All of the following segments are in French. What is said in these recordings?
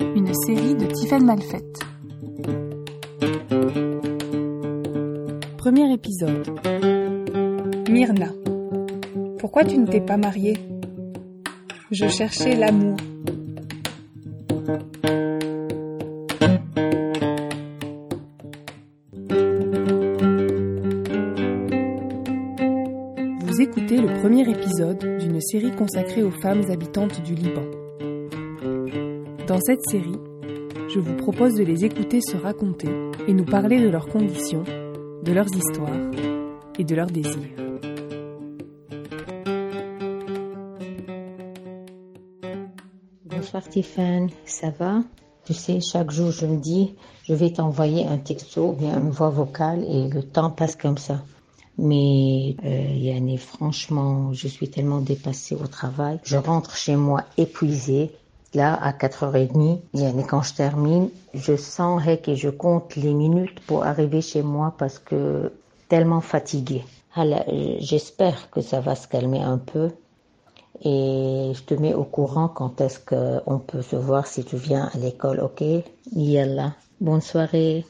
une série de Tiffaine Malfette. Premier épisode. Myrna. Pourquoi tu ne t'es pas mariée? Je cherchais l'amour. Vous écoutez le premier épisode d'une série consacrée aux femmes habitantes du Liban. Dans cette série, je vous propose de les écouter se raconter et nous parler de leurs conditions, de leurs histoires et de leurs désirs. Bonsoir Tiffany, ça va? Tu sais, chaque jour je me dis, je vais t'envoyer un texto ou bien une voix vocale et le temps passe comme ça. Mais euh, Yannick, franchement, je suis tellement dépassée au travail. Je rentre chez moi épuisée. Là, à 4h30, Yannick, quand je termine, je sens que je compte les minutes pour arriver chez moi parce que tellement fatiguée. J'espère que ça va se calmer un peu. Et je te mets au courant quand est-ce qu'on peut se voir si tu viens à l'école, ok? Yallah. Bonne soirée.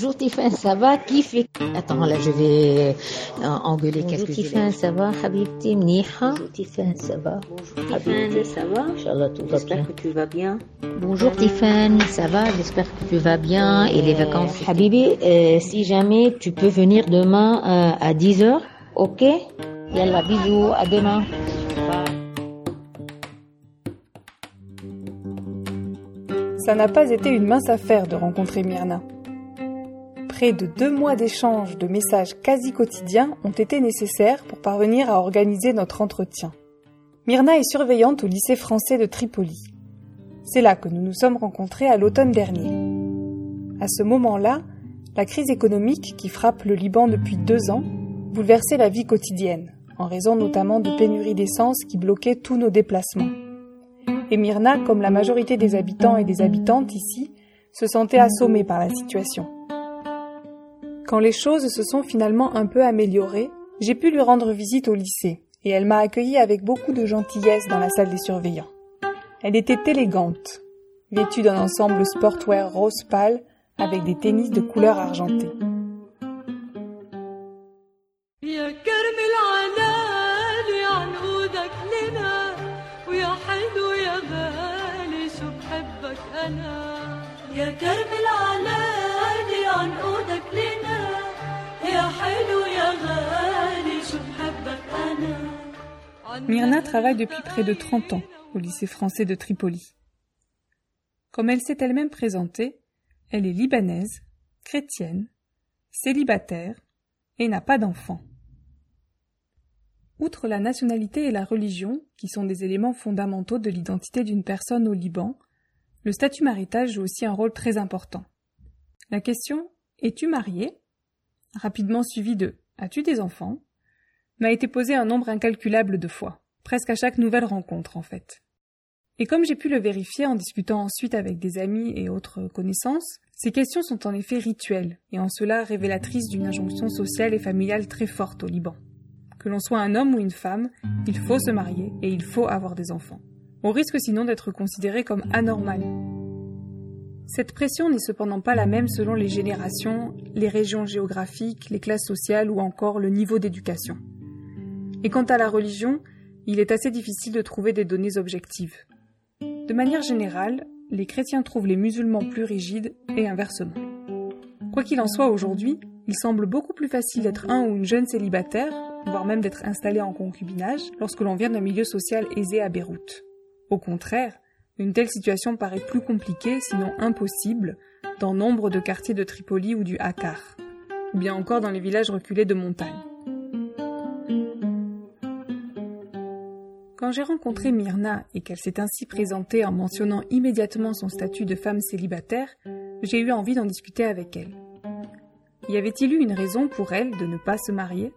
Bonjour Tiffany, ça va? Qui fait Attends, là je vais euh, engueuler Bonjour quelques ça va? Habibti Mniha Bonjour Tiffany, ça va? Bonjour Tiffany, ça va? Inch'Allah, tout va bien. J'espère que tu vas bien. Bonjour Tiffany, ça va? J'espère que tu vas bien. Et les vacances? Habibi, euh, si jamais tu peux venir demain euh, à 10h, ok? Yallah, bisous, à demain. Ça n'a pas été une mince affaire de rencontrer Myrna. Près de deux mois d'échanges de messages quasi quotidiens ont été nécessaires pour parvenir à organiser notre entretien. Myrna est surveillante au lycée français de Tripoli. C'est là que nous nous sommes rencontrés à l'automne dernier. À ce moment-là, la crise économique qui frappe le Liban depuis deux ans bouleversait la vie quotidienne, en raison notamment de pénuries d'essence qui bloquaient tous nos déplacements. Et Myrna, comme la majorité des habitants et des habitantes ici, se sentait assommée par la situation. Quand les choses se sont finalement un peu améliorées, j'ai pu lui rendre visite au lycée, et elle m'a accueilli avec beaucoup de gentillesse dans la salle des surveillants. Elle était élégante, vêtue d'un ensemble sportwear rose pâle avec des tennis de couleur argentée. يا كرم العلالي عنقودك Myrna travaille depuis près de 30 ans au lycée français de Tripoli. Comme elle s'est elle-même présentée, elle est libanaise, chrétienne, célibataire et n'a pas d'enfant. Outre la nationalité et la religion, qui sont des éléments fondamentaux de l'identité d'une personne au Liban, le statut marital joue aussi un rôle très important. La question Es-tu marié? Rapidement suivie de As-tu des enfants? M'a été posée un nombre incalculable de fois, presque à chaque nouvelle rencontre en fait. Et comme j'ai pu le vérifier en discutant ensuite avec des amis et autres connaissances, ces questions sont en effet rituelles et en cela révélatrices d'une injonction sociale et familiale très forte au Liban. Que l'on soit un homme ou une femme, il faut se marier et il faut avoir des enfants. On risque sinon d'être considéré comme anormal. Cette pression n'est cependant pas la même selon les générations, les régions géographiques, les classes sociales ou encore le niveau d'éducation. Et quant à la religion, il est assez difficile de trouver des données objectives. De manière générale, les chrétiens trouvent les musulmans plus rigides et inversement. Quoi qu'il en soit aujourd'hui, il semble beaucoup plus facile d'être un ou une jeune célibataire, voire même d'être installé en concubinage, lorsque l'on vient d'un milieu social aisé à Beyrouth. Au contraire, une telle situation paraît plus compliquée, sinon impossible, dans nombre de quartiers de Tripoli ou du Hakar, ou bien encore dans les villages reculés de montagne. Quand j'ai rencontré Myrna et qu'elle s'est ainsi présentée en mentionnant immédiatement son statut de femme célibataire, j'ai eu envie d'en discuter avec elle. Y avait-il eu une raison pour elle de ne pas se marier?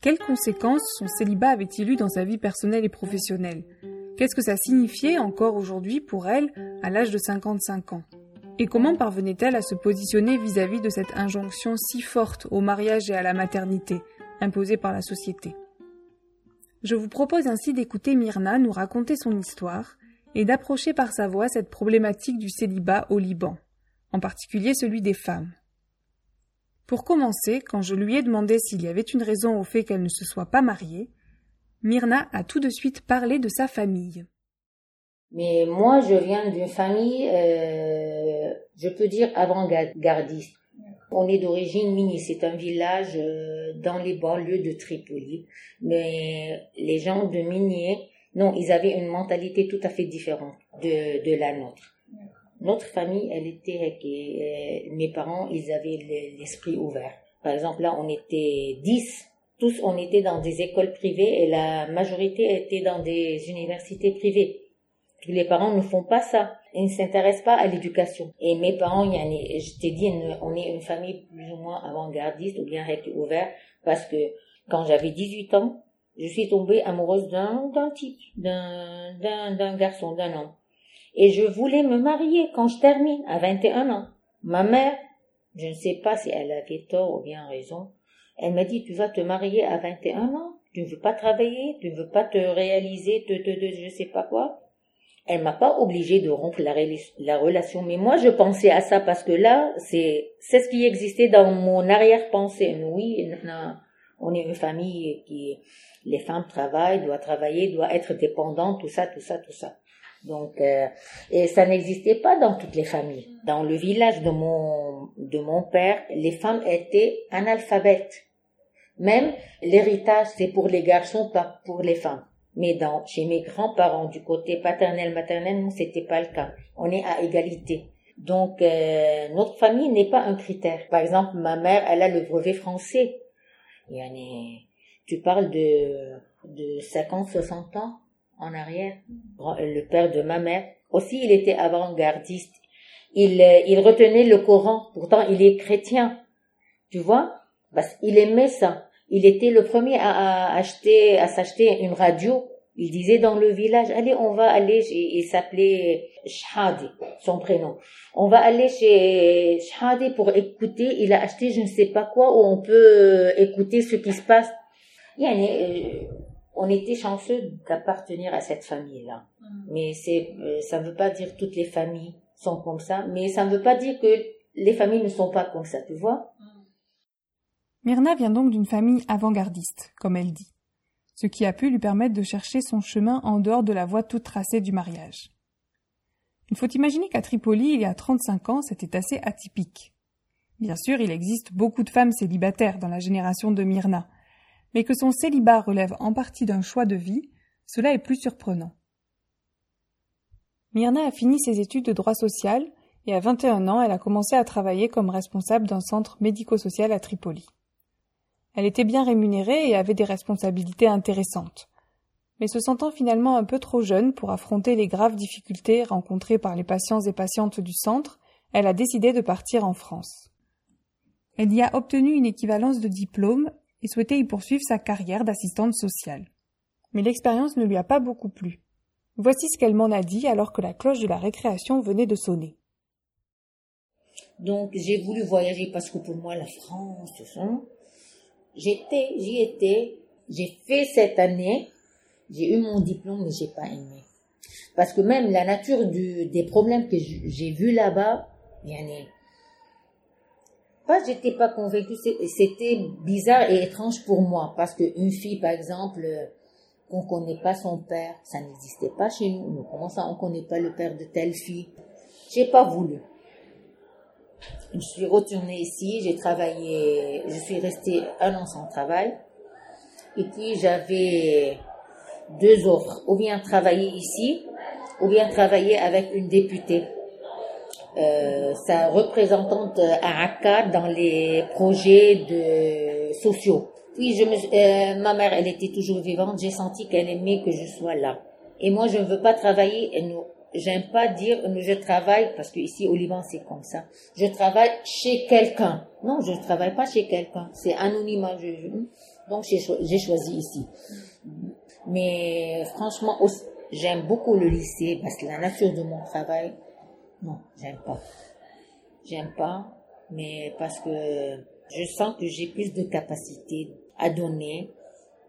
Quelles conséquences son célibat avait-il eu dans sa vie personnelle et professionnelle? Qu'est-ce que ça signifiait encore aujourd'hui pour elle à l'âge de 55 ans? Et comment parvenait-elle à se positionner vis-à-vis de cette injonction si forte au mariage et à la maternité imposée par la société? Je vous propose ainsi d'écouter Myrna nous raconter son histoire et d'approcher par sa voix cette problématique du célibat au Liban, en particulier celui des femmes. Pour commencer, quand je lui ai demandé s'il y avait une raison au fait qu'elle ne se soit pas mariée, Myrna a tout de suite parlé de sa famille. Mais moi, je viens d'une famille, euh, je peux dire avant-gardiste. On est d'origine Mini, c'est un village euh, dans les banlieues de Tripoli. Mais les gens de Minier, non, ils avaient une mentalité tout à fait différente de, la nôtre. Notre famille, elle était, euh, mes parents, ils avaient l'esprit ouvert. Par exemple, là, on était dix, tous on était dans des écoles privées et la majorité était dans des universités privées. Tous les parents ne font pas ça. Ils ne s'intéressent pas à l'éducation. Et mes parents, je t'ai dit, on est une famille plus ou moins avant-gardiste ou bien ouvert parce que quand j'avais 18 ans, je suis tombée amoureuse d'un, d'un type, d'un, d'un, d'un garçon, d'un homme et je voulais me marier quand je termine, à 21 ans. Ma mère, je ne sais pas si elle avait tort ou bien raison, elle m'a dit, tu vas te marier à 21 ans, tu ne veux pas travailler, tu ne veux pas te réaliser, te, te, te je sais pas quoi. Elle m'a pas obligée de rompre la, la, relation, mais moi je pensais à ça parce que là, c'est, c'est ce qui existait dans mon arrière-pensée. Oui, on est une famille qui, les femmes travaillent, doivent travailler, doivent être dépendantes, tout ça, tout ça, tout ça. Donc, euh, et ça n'existait pas dans toutes les familles. Dans le village de mon de mon père, les femmes étaient analphabètes. Même l'héritage, c'est pour les garçons, pas pour les femmes. Mais dans chez mes grands-parents, du côté paternel, maternel, non, c'était pas le cas. On est à égalité. Donc, euh, notre famille n'est pas un critère. Par exemple, ma mère, elle a le brevet français. Tu parles de de 50, 60 ans en arrière. Le père de ma mère, aussi il était avant-gardiste. Il, euh, il retenait le Coran, pourtant il est chrétien. Tu vois? Parce qu'il aimait ça. Il était le premier à, acheter, à s'acheter une radio. Il disait dans le village, allez, on va aller, il s'appelait Shhadi, son prénom. On va aller chez Shhadi pour écouter. Il a acheté je ne sais pas quoi où on peut écouter ce qui se passe. Il y a euh, on était chanceux d'appartenir à cette famille-là. Mm. Mais c'est, euh, ça ne veut pas dire que toutes les familles sont comme ça, mais ça ne veut pas dire que les familles ne sont pas comme ça, tu vois. Myrna vient donc d'une famille avant-gardiste, comme elle dit, ce qui a pu lui permettre de chercher son chemin en dehors de la voie toute tracée du mariage. Il faut imaginer qu'à Tripoli, il y a 35 ans, c'était assez atypique. Bien sûr, il existe beaucoup de femmes célibataires dans la génération de Myrna, mais que son célibat relève en partie d'un choix de vie, cela est plus surprenant. Myrna a fini ses études de droit social et à 21 ans, elle a commencé à travailler comme responsable d'un centre médico-social à Tripoli. Elle était bien rémunérée et avait des responsabilités intéressantes. Mais se sentant finalement un peu trop jeune pour affronter les graves difficultés rencontrées par les patients et patientes du centre, elle a décidé de partir en France. Elle y a obtenu une équivalence de diplôme et souhaitait y poursuivre sa carrière d'assistante sociale. Mais l'expérience ne lui a pas beaucoup plu. Voici ce qu'elle m'en a dit alors que la cloche de la récréation venait de sonner. Donc j'ai voulu voyager parce que pour moi la France, j'étais, j'y étais, j'ai fait cette année, j'ai eu mon diplôme mais j'ai pas aimé. Parce que même la nature des problèmes que j'ai vus là-bas, y en a pas j'étais pas convaincue, c'était bizarre et étrange pour moi parce qu'une fille par exemple euh, qu'on connaît pas son père, ça n'existait pas chez nous. Nous comment ça on connaît pas le père de telle fille? J'ai pas voulu. Je suis retournée ici, j'ai travaillé, je suis restée un an sans travail. Et puis j'avais deux offres, ou bien travailler ici, ou bien travailler avec une députée euh, sa représentante à Akka dans les projets de sociaux. Puis je me, euh, ma mère, elle était toujours vivante. J'ai senti qu'elle aimait que je sois là. Et moi, je ne veux pas travailler. Et nous, j'aime pas dire je travaille parce que ici au Liban c'est comme ça. Je travaille chez quelqu'un. Non, je ne travaille pas chez quelqu'un. C'est anonymat. Je, donc j'ai choisi ici. Mais franchement, j'aime beaucoup le lycée parce que la nature de mon travail, non, j'aime pas. J'aime pas, mais parce que je sens que j'ai plus de capacité à donner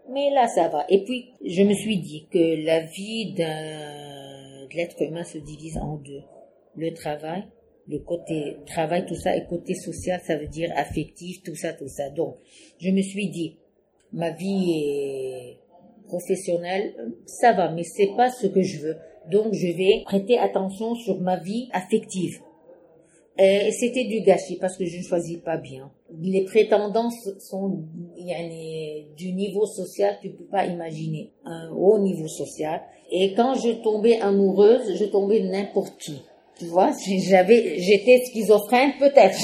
Mais là, ça va. Et puis, je me suis dit que la vie d'un, l'être humain se divise en deux. Le travail, le côté travail, tout ça, et côté social, ça veut dire affectif, tout ça, tout ça. Donc, je me suis dit, ma vie professionnelle, ça va, mais c'est pas ce que je veux. Donc, je vais prêter attention sur ma vie affective. Et c'était du gâchis parce que je ne choisis pas bien. Les prétendants sont du niveau social, tu peux pas imaginer, un haut niveau social. Et quand je tombais amoureuse, je tombais n'importe qui. Tu vois, j'avais, j'étais schizophrène peut-être.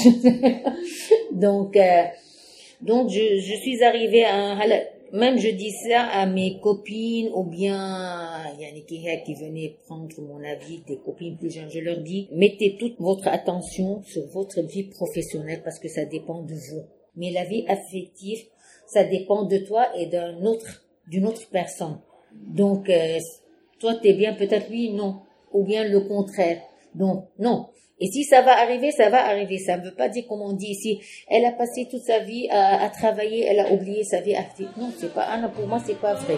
donc, euh, donc je, je suis arrivée à même je dis ça à mes copines ou bien il y a qui venait prendre mon avis des copines plus jeunes. Je leur dis mettez toute votre attention sur votre vie professionnelle parce que ça dépend de vous. Mais la vie affective, ça dépend de toi et d'un autre, d'une autre personne. Donc euh, toi t'es bien, peut-être lui non, ou bien le contraire. Donc non, et si ça va arriver, ça va arriver. Ça ne veut pas dire, comme on dit ici, elle a passé toute sa vie à, travailler, elle a oublié sa vie active. Non, c'est pas, ah pour moi, c'est pas vrai.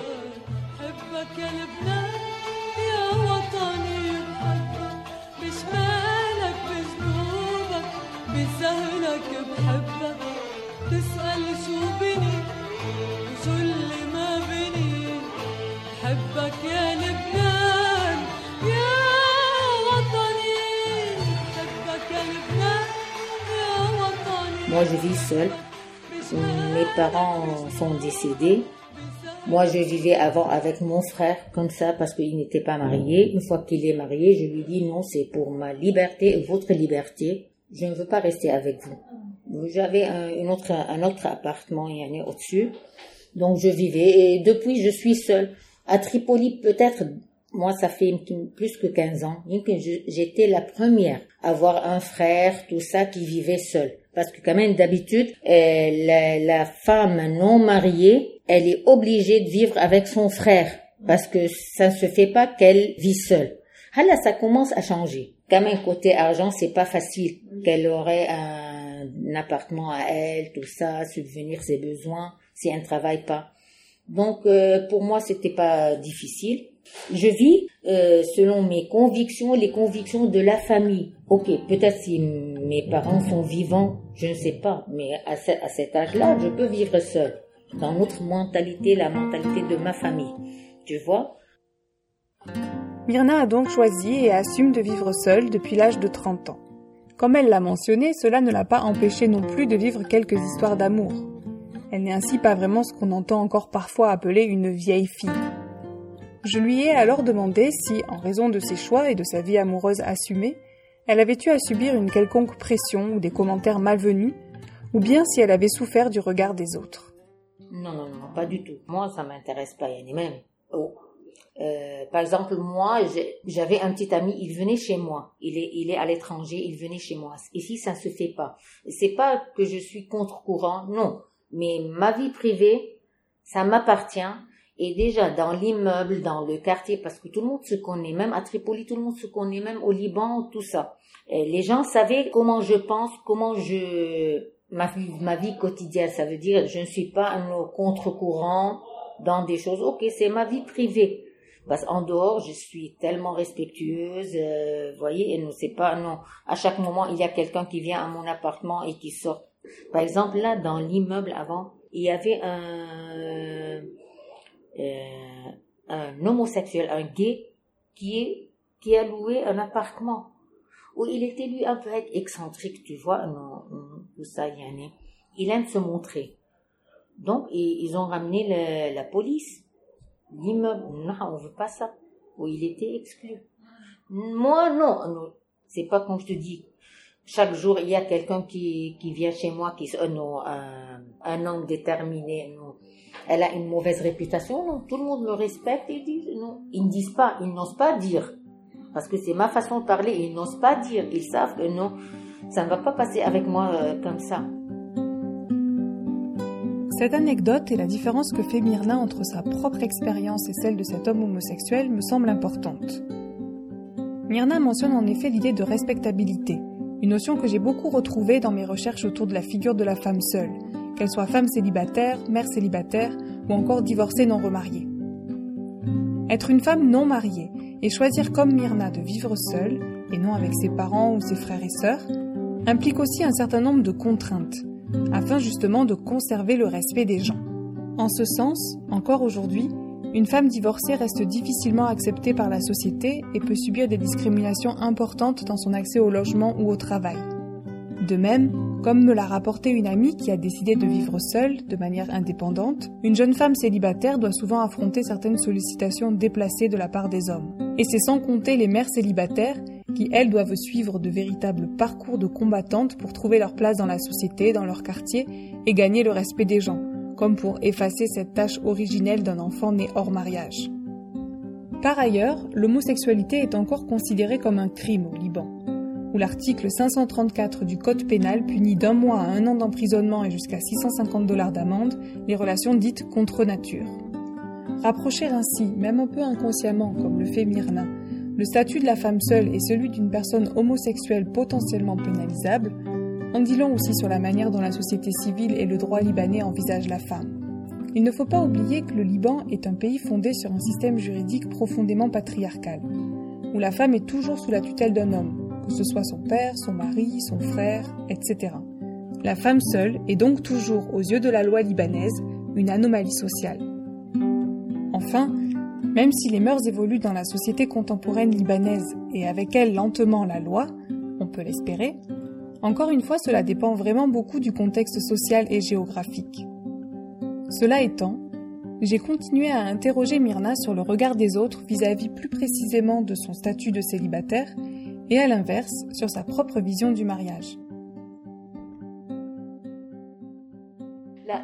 Moi, je vis seule. Mes parents sont décédés. Moi, je vivais avant avec mon frère comme ça parce qu'il n'était pas marié. Une fois qu'il est marié, je lui dis non, c'est pour ma liberté votre liberté. Je ne veux pas rester avec vous. J'avais un, autre, un autre appartement, il y en a au-dessus. Donc, je vivais et depuis, je suis seule. À Tripoli, peut-être, moi, ça fait plus que 15 ans. J'étais la première à avoir un frère, tout ça, qui vivait seul. Parce que quand même, d'habitude, euh, la, la, femme non mariée, elle est obligée de vivre avec son frère. Parce que ça ne se fait pas qu'elle vit seule. Ah là, ça commence à changer. Quand même, côté argent, c'est pas facile. Qu'elle aurait un, appartement à elle, tout ça, subvenir ses besoins, si elle ne travaille pas. Donc, euh, pour moi, c'était pas difficile. Je vis euh, selon mes convictions, les convictions de la famille. Ok, peut-être si mes parents sont vivants, je ne sais pas, mais à, cet âge-là, je peux vivre seul. Dans notre mentalité, la mentalité de ma famille. Tu vois? Myrna a donc choisi et assume de vivre seule depuis l'âge de 30 ans. Comme elle l'a mentionné, cela ne l'a pas empêchée non plus de vivre quelques histoires d'amour. Elle n'est ainsi pas vraiment ce qu'on entend encore parfois appeler une vieille fille. Je lui ai alors demandé si, en raison de ses choix et de sa vie amoureuse assumée, elle avait eu à subir une quelconque pression ou des commentaires malvenus, ou bien si elle avait souffert du regard des autres. Non, non, non, pas du tout. Moi, ça m'intéresse pas, ni même. Oh. Euh, par exemple, moi, j'avais un petit ami, il venait chez moi. Il est, il est à l'étranger, il venait chez moi. Ici, ça ne se fait pas? C'est pas que je suis contre courant, non. Mais ma vie privée, ça m'appartient. Et déjà, dans l'immeuble, dans le quartier, parce que tout le monde se connaît, même à Tripoli, tout le monde se connaît, même au Liban, tout ça. Les gens savaient comment je pense, comment je, ma vie, ma vie quotidienne. Ça veut dire, je ne suis pas un contre-courant dans des choses. Ok, c'est ma vie privée. Parce qu'en dehors, je suis tellement respectueuse, euh, vous voyez, et ne sait pas, non. À chaque moment, il y a quelqu'un qui vient à mon appartement et qui sort. Par exemple, là, dans l'immeuble avant, il y avait un, euh, un homosexuel, un gay, qui, est, qui a loué un appartement où il était lui un peu excentrique, tu vois, tout ça, il aime se montrer. Donc, ils ont ramené la police. L'immeuble, non, on veut pas ça. Où il était exclu. Moi, non. C'est pas comme je te dis. Chaque jour, il y a quelqu'un qui, qui vient chez moi, qui, euh, un, un homme déterminé, elle a une mauvaise réputation. Non, tout le monde me respecte et disent non. Ils ne disent pas, ils n'osent pas dire. Parce que c'est ma façon de parler, ils n'osent pas dire. Ils savent que non, ça ne va pas passer avec moi euh, comme ça. Cette anecdote et la différence que fait Myrna entre sa propre expérience et celle de cet homme homosexuel me semble importante. Myrna mentionne en effet l'idée de respectabilité, une notion que j'ai beaucoup retrouvée dans mes recherches autour de la figure de la femme seule, qu'elle soit femme célibataire, mère célibataire ou encore divorcée non remariée. Être une femme non mariée et choisir comme Myrna de vivre seule, et non avec ses parents ou ses frères et sœurs, implique aussi un certain nombre de contraintes, afin justement de conserver le respect des gens. En ce sens, encore aujourd'hui, une femme divorcée reste difficilement acceptée par la société et peut subir des discriminations importantes dans son accès au logement ou au travail. De même, comme me l'a rapporté une amie qui a décidé de vivre seule, de manière indépendante, une jeune femme célibataire doit souvent affronter certaines sollicitations déplacées de la part des hommes. Et c'est sans compter les mères célibataires qui, elles, doivent suivre de véritables parcours de combattantes pour trouver leur place dans la société, dans leur quartier et gagner le respect des gens, comme pour effacer cette tâche originelle d'un enfant né hors mariage. Par ailleurs, l'homosexualité est encore considérée comme un crime au Liban où l'article 534 du Code pénal punit d'un mois à un an d'emprisonnement et jusqu'à 650 dollars d'amende les relations dites contre nature. Rapprocher ainsi, même un peu inconsciemment, comme le fait Myrna, le statut de la femme seule et celui d'une personne homosexuelle potentiellement pénalisable, en dit long aussi sur la manière dont la société civile et le droit libanais envisagent la femme. Il ne faut pas oublier que le Liban est un pays fondé sur un système juridique profondément patriarcal, où la femme est toujours sous la tutelle d'un homme, que ce soit son père, son mari, son frère, etc. La femme seule est donc toujours, aux yeux de la loi libanaise, une anomalie sociale. Enfin, même si les mœurs évoluent dans la société contemporaine libanaise et avec elles lentement la loi, on peut l'espérer, encore une fois cela dépend vraiment beaucoup du contexte social et géographique. Cela étant, j'ai continué à interroger Myrna sur le regard des autres vis-à-vis plus précisément de son statut de célibataire et à l'inverse sur sa propre vision du mariage.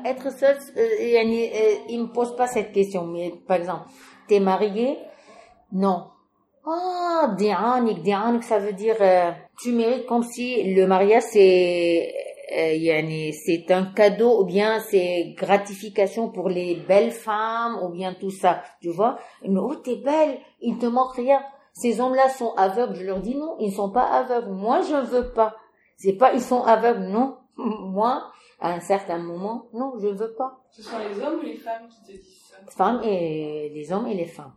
être seul, euh, euh, il me pose pas cette question, mais par exemple, t'es marié? Non. Ah, dianik, dianik, ça veut dire euh, tu mérites comme si le mariage c'est c'est un cadeau ou bien c'est gratification pour les belles femmes ou bien tout ça, tu vois? Oh, t'es belle, il te manque rien. Ces hommes-là sont aveugles. Je leur dis non, ils ne sont pas aveugles. Moi, je ne veux pas. C'est pas ils sont aveugles, non. Moi, à un certain moment, non, je ne veux pas. Ce sont les hommes ou les femmes qui te disent ça? Femmes et les hommes et les femmes.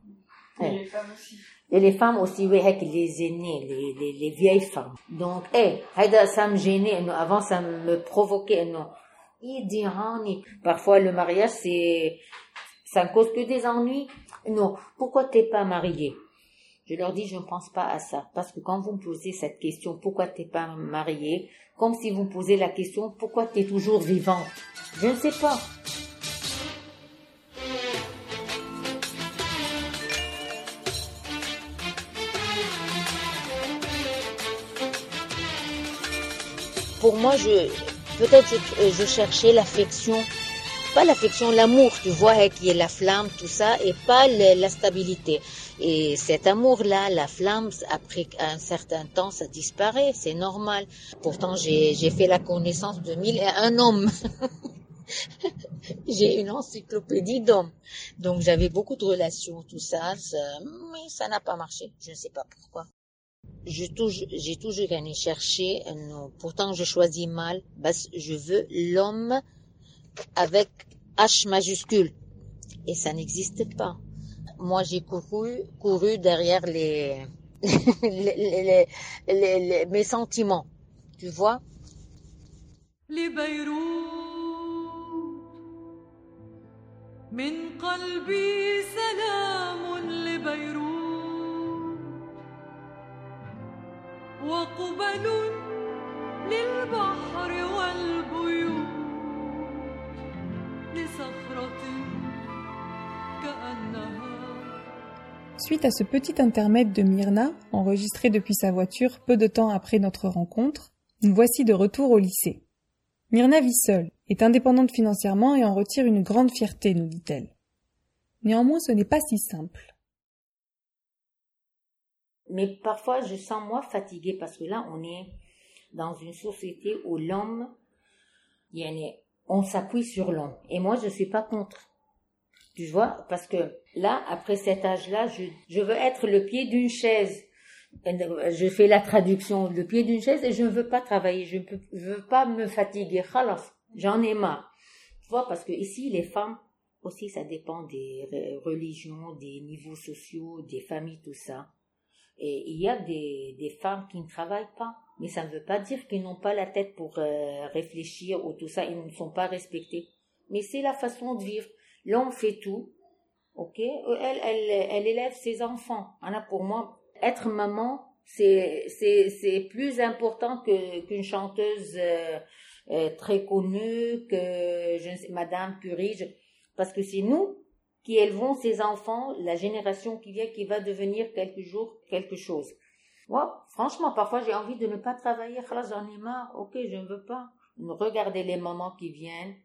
Et les femmes aussi. Et les femmes aussi, oui, avec les aînés, les, les, les vieilles femmes. Donc, eh, ça me gênait, avant ça me provoquait, non. Parfois, le mariage, c'est, ça ne cause que des ennuis. Non. Pourquoi t'es pas marié? Je leur dis, je ne pense pas à ça. Parce que quand vous me posez cette question, pourquoi t'es pas mariée, comme si vous me posez la question, pourquoi tu es toujours vivante, je ne sais pas. Pour moi, je, peut-être je, je cherchais l'affection pas l'affection, l'amour, tu vois, hein, qui est la flamme, tout ça, et pas la stabilité. Et cet amour-là, la flamme, après un certain temps, ça disparaît, c'est normal. Pourtant, j'ai fait la connaissance de mille et un hommes. j'ai une encyclopédie d'hommes. Donc j'avais beaucoup de relations, tout ça, mais ça n'a pas marché. Je ne sais pas pourquoi. J'ai toujours, j'ai toujours chercher, non, pourtant je choisis mal, parce je veux l'homme avec H majuscule. Et ça n'existe pas Moi, j'ai couru, couru derrière les, les, les, les, mes sentiments. Tu vois? من قلبي سلام لبيروت وقبل للبحر والبيوت Suite à ce petit intermède de Myrna, enregistré depuis sa voiture peu de temps après notre rencontre, nous voici de retour au lycée. Myrna vit seule, est indépendante financièrement et en retire une grande fierté, nous dit-elle. Néanmoins, ce n'est pas si simple. Mais parfois, je sens moi fatiguée parce que là, on est dans une société où l'homme, on s'appuie sur l'homme. Et moi, je suis pas contre. Tu vois, parce que là, après cet âge-là, je, je veux être le pied d'une chaise. Je fais la traduction, le pied d'une chaise, et je ne veux pas travailler, je ne veux pas me fatiguer. J'en ai marre. vois, parce que ici, les femmes, aussi, ça dépend des religions, des niveaux sociaux, des familles, tout ça. Et il y a des, des femmes qui ne travaillent pas. Mais ça ne veut pas dire qu'ils n'ont pas la tête pour euh, réfléchir ou tout ça. Ils ne sont pas respectés. Mais c'est la façon de vivre. L'homme fait tout. Ok? Elle, elle, elle élève ses enfants. Voilà, pour moi, être maman, c'est plus important qu'une chanteuse euh, euh, très connue que je Madame Curie. Parce que c'est nous qui élevons ces enfants la génération qui vient qui va devenir quelque jour quelque chose. Moi franchement parfois j'ai envie de ne pas travailler. J'en ai marre. Ok je ne veux pas. Regardez les mamans qui viennent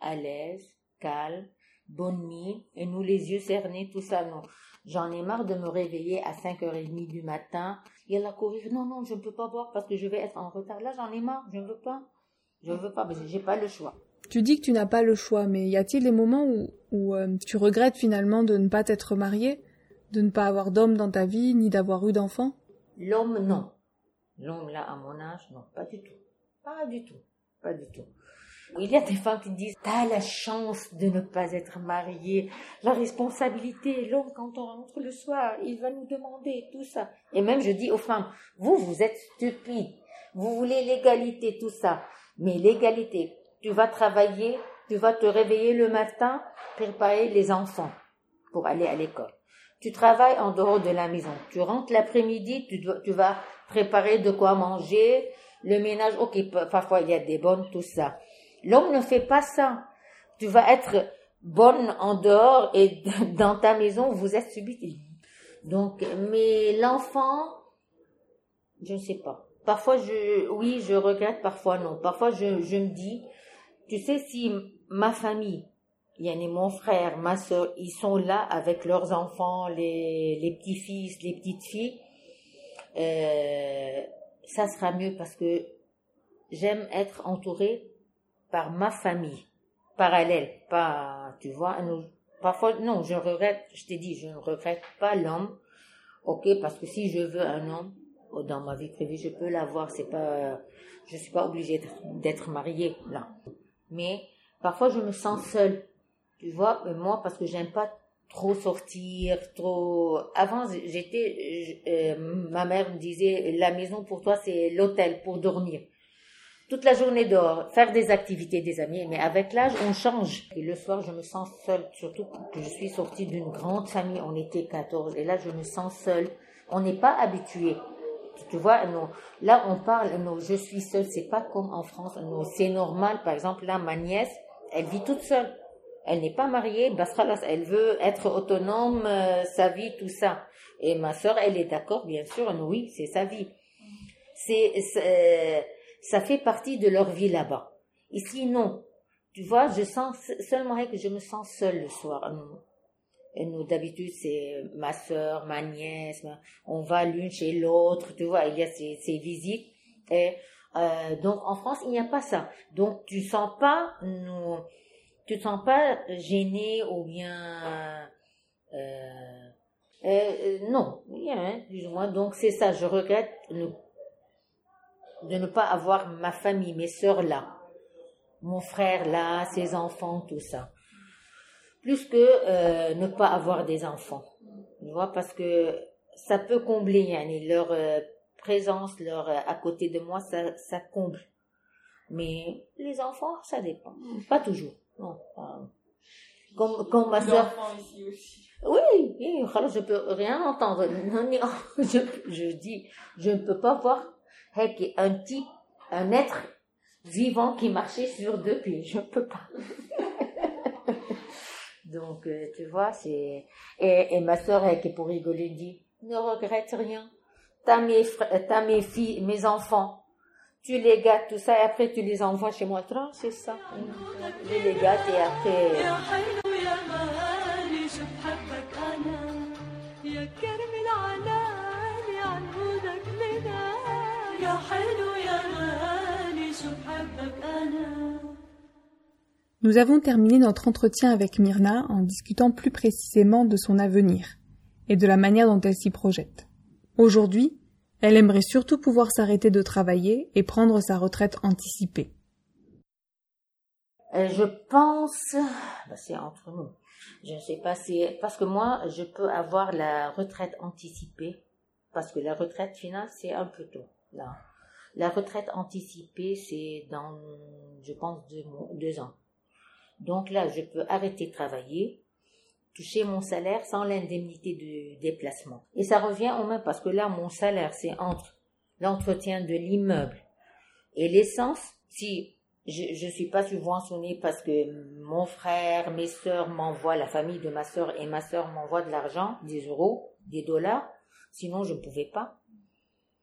à l'aise calmes bonne nuit, et nous les yeux cernés, tout ça, non. J'en ai marre de me réveiller à 5h30 du matin. Il y a la courir, non, non, je ne peux pas boire parce que je vais être en retard. Là, j'en ai marre, je ne veux pas. Je ne veux pas, que j'ai pas le choix. Tu dis que tu n'as pas le choix, mais y a-t-il des moments où, où euh, tu regrettes finalement de ne pas t'être mariée, de ne pas avoir d'homme dans ta vie, ni d'avoir eu d'enfant? L'homme, non. L'homme, là, à mon âge, non, pas du tout. Pas du tout. Pas du tout. Il y a des femmes qui disent T'as la chance de ne pas être mariée, la responsabilité, l'homme, quand on rentre le soir, il va nous demander tout ça. Et même je dis aux femmes Vous, vous êtes stupides, vous voulez l'égalité, tout ça. Mais l'égalité, tu vas travailler, tu vas te réveiller le matin, préparer les enfants pour aller à l'école. Tu travailles en dehors de la maison. Tu rentres l'après-midi, tu, tu vas préparer de quoi manger, le ménage, ok, parfois il y a des bonnes, tout ça. L'homme ne fait pas ça. Tu vas être bonne en dehors et dans ta maison, vous êtes subite. Donc, mais l'enfant, je ne sais pas. Parfois, je, oui, je regrette, parfois non. Parfois, je, je me dis, tu sais, si ma famille, Yann et mon frère, ma soeur, ils sont là avec leurs enfants, les, les petits-fils, les petites-filles, euh, ça sera mieux parce que j'aime être entourée par ma famille, parallèle, pas, tu vois, parfois, non, je regrette, je t'ai dit, je ne regrette pas l'homme, ok, parce que si je veux un homme, oh, dans ma vie privée, je peux l'avoir, c'est pas, je suis pas obligée d'être mariée, là. Mais, parfois, je me sens seule, tu vois, moi, parce que j'aime pas trop sortir, trop. Avant, j'étais, euh, ma mère me disait, la maison pour toi, c'est l'hôtel pour dormir toute la journée dehors, faire des activités des amis, mais avec l'âge, on change. Et le soir, je me sens seule, surtout que je suis sortie d'une grande famille, on était 14, et là, je me sens seule. On n'est pas habitué. Tu vois, non. Là, on parle, non, je suis seule, c'est pas comme en France, c'est normal. Par exemple, là, ma nièce, elle vit toute seule. Elle n'est pas mariée, elle veut être autonome, euh, sa vie, tout ça. Et ma sœur, elle est d'accord, bien sûr, oui, c'est sa vie. C'est, ça fait partie de leur vie là-bas. Ici, non. Tu vois, je sens seulement que je me sens seule le soir. Nous, d'habitude, c'est ma soeur, ma nièce, on va l'une chez l'autre, tu vois, il y a ces, visites. Et euh, donc, en France, il n'y a pas ça. Donc, tu sens pas, tu te sens pas gêné ou bien... Euh, euh, non, rien, plus ou moins. Donc, c'est ça, je regrette. De ne pas avoir ma famille, mes sœurs là, mon frère là, ses enfants, tout ça. Plus que euh, ne pas avoir des enfants. Tu vois, parce que ça peut combler, yani, leur euh, présence, leur euh, à côté de moi, ça, ça comble. Mais les enfants, ça dépend. Pas toujours. Non, Comme, comme ma. Oui, oui, je peux rien entendre. Je, je dis, je ne peux pas voir un type, un être vivant qui marchait sur deux pieds. Je ne peux pas. Donc, euh, tu vois, c'est... Et, ma soeur, qui pour rigoler, dit, ne regrette rien. T'as mes, t'as mes filles, mes enfants. Tu les gâtes, tout ça, et après tu les envoies chez moi. C'est ça. Je les gâte et après... Nous avons terminé notre entretien avec Myrna en discutant plus précisément de son avenir et de la manière dont elle s'y projette. Aujourd'hui, elle aimerait surtout pouvoir s'arrêter de travailler et prendre sa retraite anticipée. Euh, je pense, bah, c'est entre nous. Je ne sais pas, c'est parce que moi, je peux avoir la retraite anticipée, parce que la retraite finale, c'est un peu tôt. Là. La retraite anticipée, c'est dans, je pense, deux ans. Donc là, je peux arrêter de travailler, toucher mon salaire sans l'indemnité de déplacement. Et ça revient au même parce que là, mon salaire, c'est entre l'entretien de l'immeuble et l'essence. Si je ne suis pas subventionnée parce que mon frère, mes sœurs m'envoient, la famille de ma sœur et ma sœur m'envoient de l'argent, des euros, des dollars, sinon je ne pouvais pas.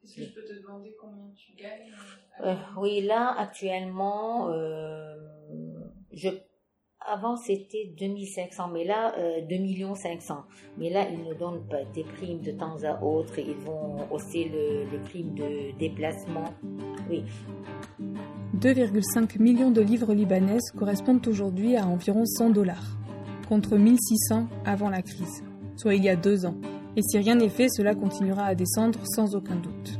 Est-ce que je peux te demander combien tu gagnes euh, Oui, là, actuellement, euh, je avant, c'était 2500, mais là, euh, 2 500. Mais là, ils nous donnent pas des primes de temps à autre. Ils vont hausser le, les primes de déplacement. Oui. 2,5 millions de livres libanaises correspondent aujourd'hui à environ 100 dollars, contre 1600 avant la crise, soit il y a deux ans. Et si rien n'est fait, cela continuera à descendre sans aucun doute.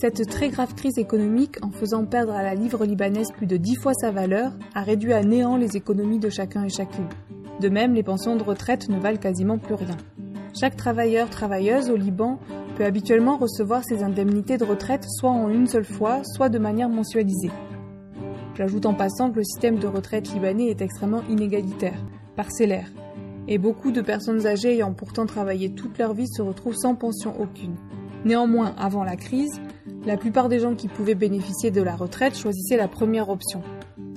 Cette très grave crise économique, en faisant perdre à la livre libanaise plus de dix fois sa valeur, a réduit à néant les économies de chacun et chacune. De même, les pensions de retraite ne valent quasiment plus rien. Chaque travailleur travailleuse au Liban peut habituellement recevoir ses indemnités de retraite soit en une seule fois, soit de manière mensualisée. J'ajoute en passant que le système de retraite libanais est extrêmement inégalitaire, parcellaire, et beaucoup de personnes âgées ayant pourtant travaillé toute leur vie se retrouvent sans pension aucune. Néanmoins, avant la crise, la plupart des gens qui pouvaient bénéficier de la retraite choisissaient la première option,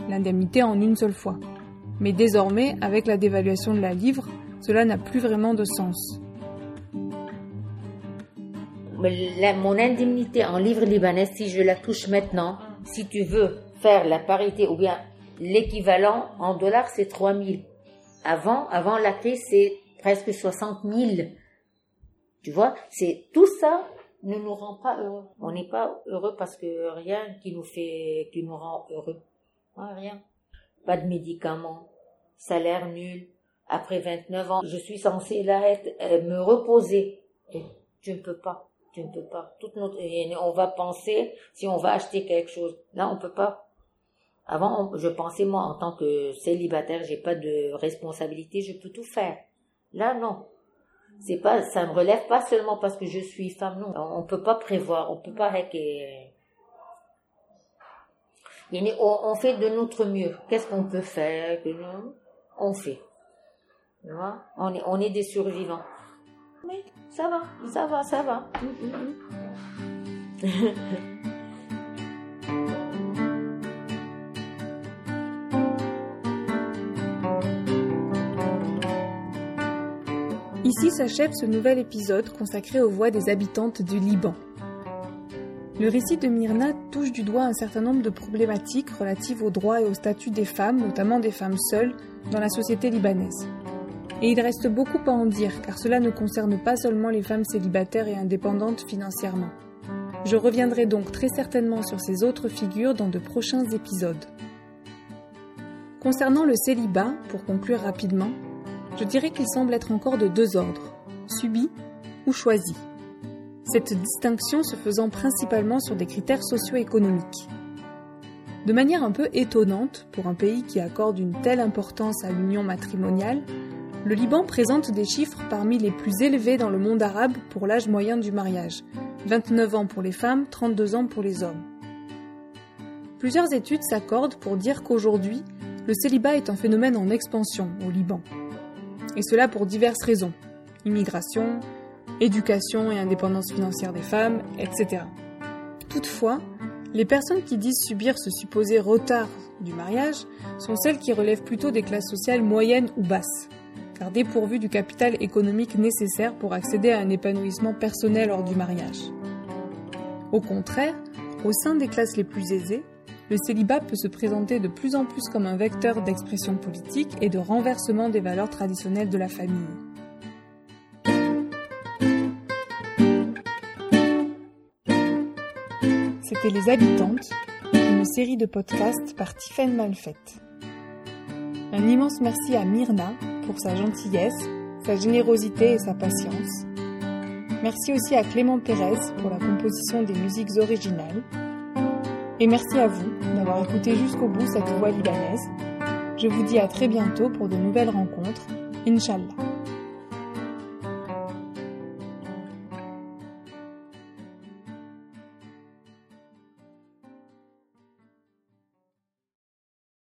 l'indemnité en une seule fois. Mais désormais, avec la dévaluation de la livre, cela n'a plus vraiment de sens. mon indemnité en livre libanais, si je la touche maintenant, si tu veux faire la parité ou bien l'équivalent en dollars, c'est 3000. Avant, avant la crise, c'est presque 60 000. Tu vois, c'est tout ça ne nous rend pas heureux. On n'est pas heureux parce que rien qui nous fait, qui nous rend heureux. rien. Pas de médicaments, salaire nul. Après 29 ans, je suis censée là être, euh, me reposer. Tu ne peux pas. Tu ne peux pas. Toute notre, on va penser si on va acheter quelque chose. Là, on peut pas. Avant, je pensais moi en tant que célibataire, j'ai pas de responsabilité, je peux tout faire. Là, non c'est pas, ça ne relève pas seulement parce que je suis femme, non. On peut pas prévoir, on peut pas on, fait de notre mieux. Qu'est-ce qu'on peut faire? On fait. On est, on est des survivants. Mais ça va, ça va, ça va. Ici s'achève ce nouvel épisode consacré aux voix des habitantes du Liban. Le récit de Myrna touche du doigt un certain nombre de problématiques relatives aux droits et au statut des femmes, notamment des femmes seules, dans la société libanaise. Et il reste beaucoup à en dire, car cela ne concerne pas seulement les femmes célibataires et indépendantes financièrement. Je reviendrai donc très certainement sur ces autres figures dans de prochains épisodes. Concernant le célibat, pour conclure rapidement, je dirais qu'il semble être encore de deux ordres, subi ou choisi. Cette distinction se faisant principalement sur des critères socio-économiques. De manière un peu étonnante, pour un pays qui accorde une telle importance à l'union matrimoniale, le Liban présente des chiffres parmi les plus élevés dans le monde arabe pour l'âge moyen du mariage, 29 ans pour les femmes, 32 ans pour les hommes. Plusieurs études s'accordent pour dire qu'aujourd'hui, le célibat est un phénomène en expansion au Liban et cela pour diverses raisons. Immigration, éducation et indépendance financière des femmes, etc. Toutefois, les personnes qui disent subir ce supposé retard du mariage sont celles qui relèvent plutôt des classes sociales moyennes ou basses, car dépourvues du capital économique nécessaire pour accéder à un épanouissement personnel lors du mariage. Au contraire, au sein des classes les plus aisées, le célibat peut se présenter de plus en plus comme un vecteur d'expression politique et de renversement des valeurs traditionnelles de la famille. C'était Les Habitantes, une série de podcasts par Tiffaine Malfette. Un immense merci à Myrna pour sa gentillesse, sa générosité et sa patience. Merci aussi à Clément Pérez pour la composition des musiques originales et merci à vous d'avoir écouté jusqu'au bout cette voix libanaise. Je vous dis à très bientôt pour de nouvelles rencontres, Inch'Allah.